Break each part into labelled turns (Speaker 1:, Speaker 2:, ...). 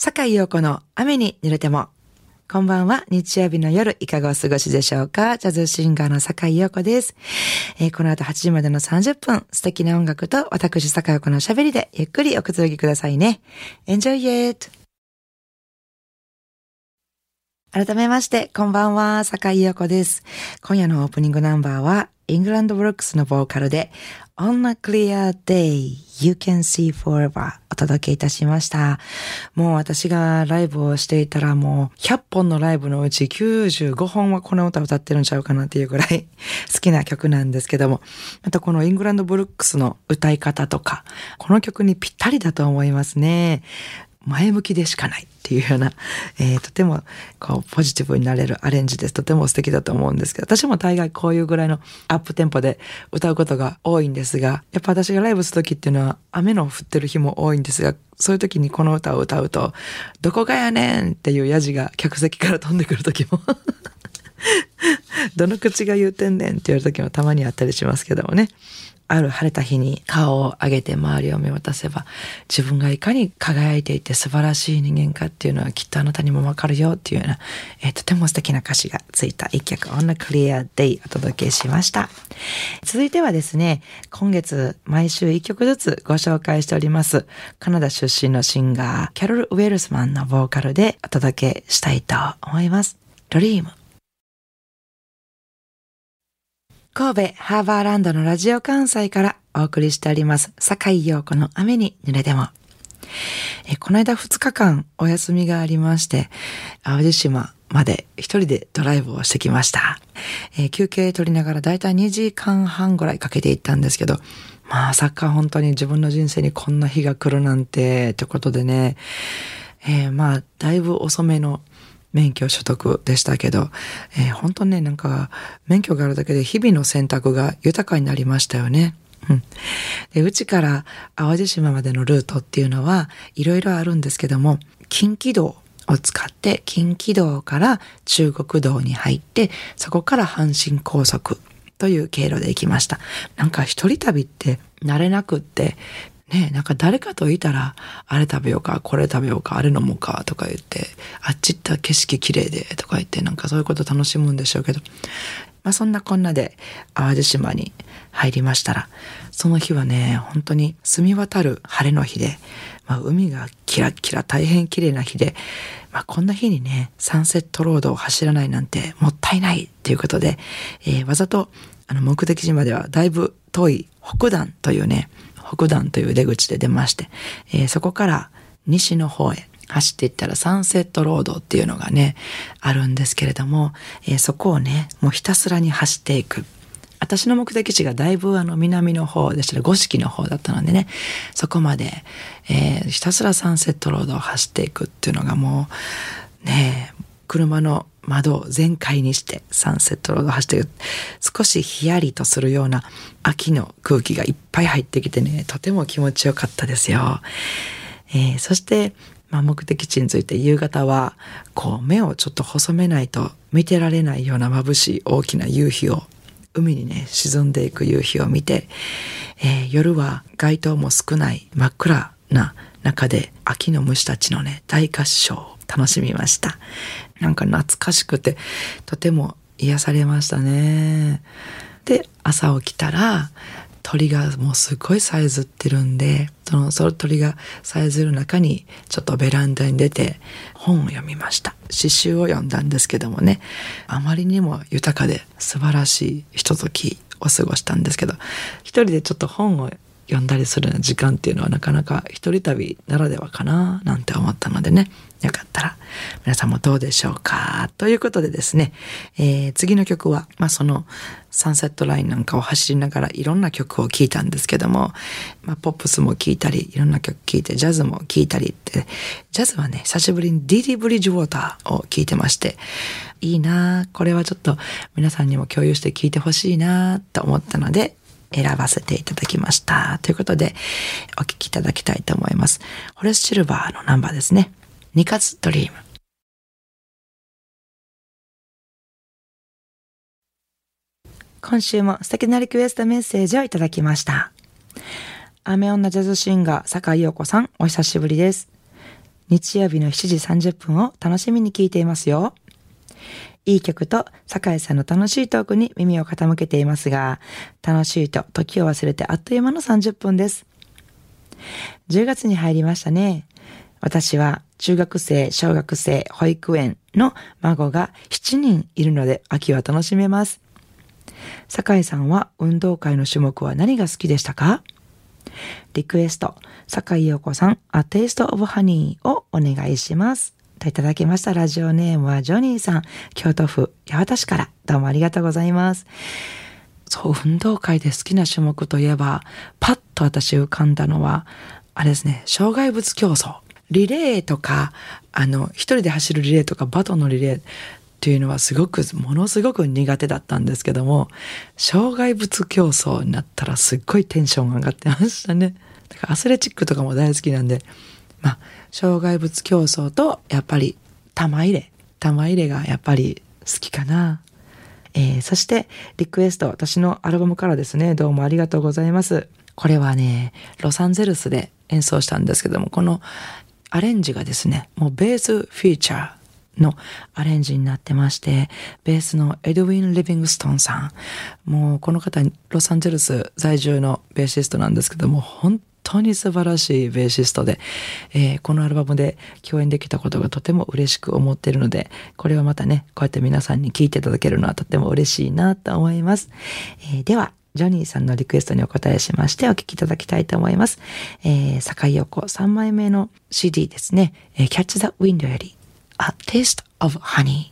Speaker 1: 坂井陽子の雨に濡れても。こんばんは。日曜日の夜、いかがお過ごしでしょうか？ジャズシンガーの坂井陽子です。えー、この後8時までの30分、素敵な音楽と私坂井陽子の喋りでゆっくりおくつろぎくださいね。Enjoy it! 改めまして、こんばんは、坂井陽子です。今夜のオープニングナンバーは、イングランドブロックスのボーカルで、On a Clear Day You Can See Forever お届けいたしました。もう私がライブをしていたらもう100本のライブのうち95本はこの歌歌ってるんちゃうかなっていうぐらい 好きな曲なんですけども、またこのイングランドブルックスの歌い方とか、この曲にぴったりだと思いますね。前向きでしかないっていうような、えー、とてもこうポジティブになれるアレンジです。とても素敵だと思うんですけど、私も大概こういうぐらいのアップテンポで歌うことが多いんですが、やっぱ私がライブする時っていうのは雨の降ってる日も多いんですが、そういう時にこの歌を歌うと、どこがやねんっていうヤジが客席から飛んでくる時も どの口が言うてんねんって言われる時もたまにあったりしますけどもね。ある晴れた日に顔を上げて周りを見渡せば自分がいかに輝いていて素晴らしい人間かっていうのはきっとあなたにもわかるよっていうような、えー、とても素敵な歌詞がついた一曲 On a Clear Day お届けしました。続いてはですね、今月毎週一曲ずつご紹介しておりますカナダ出身のシンガーキャロル・ウェルスマンのボーカルでお届けしたいと思います。ドリーム神戸ハーバーランドのラジオ関西からお送りしております、坂井陽子の雨に濡れても。えこの間2日間お休みがありまして、淡路島まで一人でドライブをしてきました。え休憩取りながらだいたい2時間半ぐらいかけて行ったんですけど、まあさか本当に自分の人生にこんな日が来るなんて、ってことでね、えー、まあ、だいぶ遅めの免許所得でしたけど、えー、本当ね、なんか、免許があるだけで日々の選択が豊かになりましたよね。うん。で、うちから淡路島までのルートっていうのはいろいろあるんですけども、近畿道を使って近畿道から中国道に入って、そこから阪神高速という経路で行きました。なんか一人旅って慣れなくって、ねなんか誰かといたら、あれ食べようか、これ食べようか、あれ飲もうか、とか言って、あっち行った景色綺麗で、とか言って、なんかそういうこと楽しむんでしょうけど、まあそんなこんなで淡路島に入りましたら、その日はね、本当に澄み渡る晴れの日で、まあ海がキラキラ大変綺麗な日で、まあこんな日にね、サンセットロードを走らないなんてもったいないっていうことで、えー、わざとあの目的地まではだいぶ遠い北段というね、北段という出口で出まして、えー、そこから西の方へ走っていったらサンセットロードっていうのがね、あるんですけれども、えー、そこをね、もうひたすらに走っていく。私の目的地がだいぶあの南の方でしたら五色の方だったのでね、そこまで、えー、ひたすらサンセットロードを走っていくっていうのがもう、ね、車の窓を全開にしてサンセットロード走ってる少しヒヤリとするような秋の空気がいっぱい入ってきてねとても気持ちよかったですよ、えー、そして、まあ、目的地について夕方はこう目をちょっと細めないと見てられないような眩しい大きな夕日を海にね沈んでいく夕日を見て、えー、夜は街灯も少ない真っ暗な中で秋の虫たちのね大合唱。を楽しみました。なんか懐かしくてとても癒されましたね。で朝起きたら鳥がもうすごいさえずってるんでそのその鳥がさえずる中にちょっとベランダに出て本を読みました。詩集を読んだんですけどもね。あまりにも豊かで素晴らしいひとときを過ごしたんですけど一人でちょっと本を読んだりする時間っていうのはなかなか一人旅ならではかななんて思ったのでね。よかったら皆さんもどうでしょうか。ということでですね、えー、次の曲は、まあ、そのサンセットラインなんかを走りながらいろんな曲を聴いたんですけども、まあ、ポップスも聴いたりいろんな曲聴いてジャズも聴いたりってジャズはね久しぶりにディディ・ブリッジウォーターを聴いてましていいなこれはちょっと皆さんにも共有して聴いてほしいなと思ったので選ばせていただきました。ということで、お聴きいただきたいと思います。ホレス・シルバーのナンバーですね。ニカズ・ドリーム。今週も素敵なリクエストメッセージをいただきました。雨女ジャズシンガー、坂井陽子さん、お久しぶりです。日曜日の7時30分を楽しみに聞いていますよ。いい曲と酒井さんの楽しいトークに耳を傾けていますが、楽しいと時を忘れてあっという間の30分です。10月に入りましたね。私は中学生、小学生、保育園の孫が7人いるので秋は楽しめます。酒井さんは運動会の種目は何が好きでしたか？リクエスト、酒井陽子さん、A Taste of Honey をお願いします。といただきましたラジオネームはジョニーさん、京都府八幡市からどうもありがとうございます。そう、運動会で好きな種目といえば、パッと私浮かんだのは、あれですね、障害物競争。リレーとか、あの、一人で走るリレーとか、バトンのリレーっていうのはすごく、ものすごく苦手だったんですけども、障害物競争になったらすっごいテンションが上がってましたね。だからアスレチックとかも大好きなんで、まあ、障害物競争と、やっぱり、玉入れ。玉入れがやっぱり好きかな。えー、そして、リクエスト、私のアルバムからですね、どうもありがとうございます。これはね、ロサンゼルスで演奏したんですけども、このアレンジがですね、もうベースフィーチャーのアレンジになってまして、ベースのエドウィン・リビングストンさん。もうこの方、ロサンゼルス在住のベーシストなんですけども、本当に素晴らしいベーシストで、えー、このアルバムで共演できたことがとても嬉しく思っているので、これはまたね、こうやって皆さんに聴いていただけるのはとても嬉しいなと思います。えー、では、ジョニーさんのリクエストにお答えしましてお聴きいただきたいと思います。えー、坂井陽子3枚目の CD ですね、えー、Catch the Window より A Taste of Honey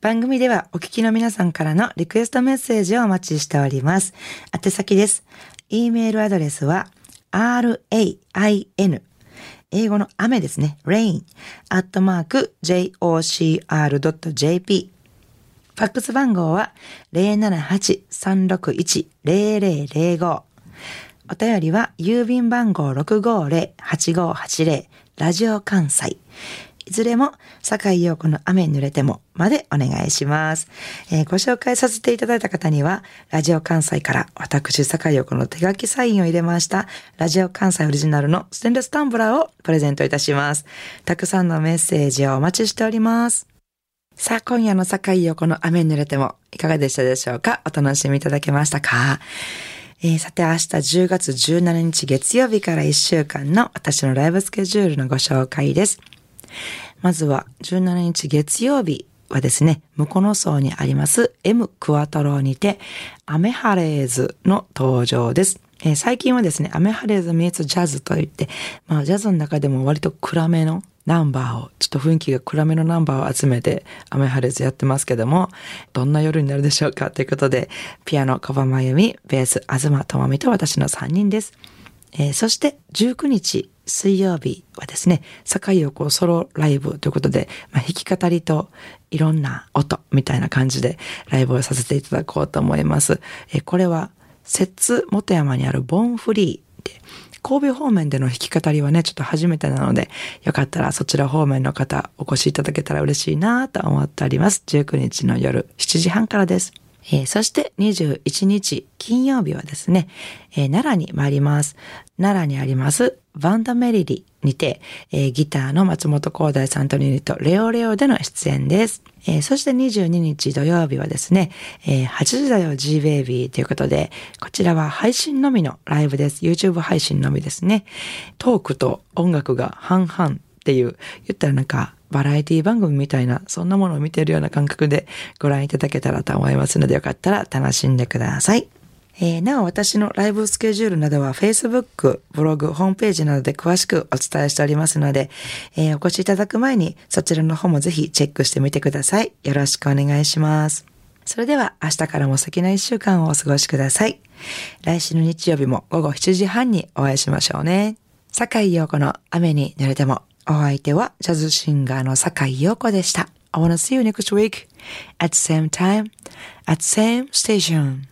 Speaker 1: 番組ではお聞きの皆さんからのリクエストメッセージをお待ちしております。宛先です。e メールアドレスは rain 英語の雨ですね。rain アットマーク jocr.jp ファックス番号は078-361-0005お便りは郵便番号650-8580ラジオ関西いずれも、坂井陽子の雨に濡れてもまでお願いします、えー、ご紹介させていただいた方には、ラジオ関西から私、坂井陽子の手書きサインを入れました、ラジオ関西オリジナルのステンレスタンブラーをプレゼントいたします。たくさんのメッセージをお待ちしております。さあ、今夜の坂井陽子の雨に濡れてもいかがでしたでしょうか？お楽しみいただけましたか？えー、さて明日10月17日月曜日から1週間の私のライブスケジュールのご紹介です。まずは17日月曜日はですね、向こうの層にあります M クワトロにて、アメハレーズの登場です。えー、最近はですね、アメハレーズミーツジャズといって、まあジャズの中でも割と暗めのナンバーを、ちょっと雰囲気が暗めのナンバーを集めて、アメハレーズやってますけども、どんな夜になるでしょうかということで、ピアノ、カバマユミ、ベース、東智美と私の3人です。えー、そして19日水曜日はですね、坂井横ソロライブということで、まあ、弾き語りといろんな音みたいな感じでライブをさせていただこうと思います。え、これは、摂津元山にあるボンフリーで、神戸方面での弾き語りはね、ちょっと初めてなので、よかったらそちら方面の方お越しいただけたら嬉しいなと思っております。19日の夜7時半からです。えー、そして21日金曜日はですね、えー、奈良に参ります。奈良にありますバンダメリリにて、えー、ギターの松本光大さんとユニットレオレオでの出演です。えー、そして22日土曜日はですね、えー、8時だよ G Baby ということで、こちらは配信のみのライブです。YouTube 配信のみですね。トークと音楽が半々っていう、言ったらなんかバラエティ番組みたいな、そんなものを見てるような感覚でご覧いただけたらと思いますので、よかったら楽しんでください。えー、なお私のライブスケジュールなどは Facebook、ブログ、ホームページなどで詳しくお伝えしておりますので、えー、お越しいただく前にそちらの方もぜひチェックしてみてください。よろしくお願いします。それでは明日からも素敵な一週間をお過ごしください。来週の日曜日も午後7時半にお会いしましょうね。坂井陽子の雨に濡れてもお相手はジャズシンガーの坂井陽子でした。I wanna see you next week at the same time at the same station.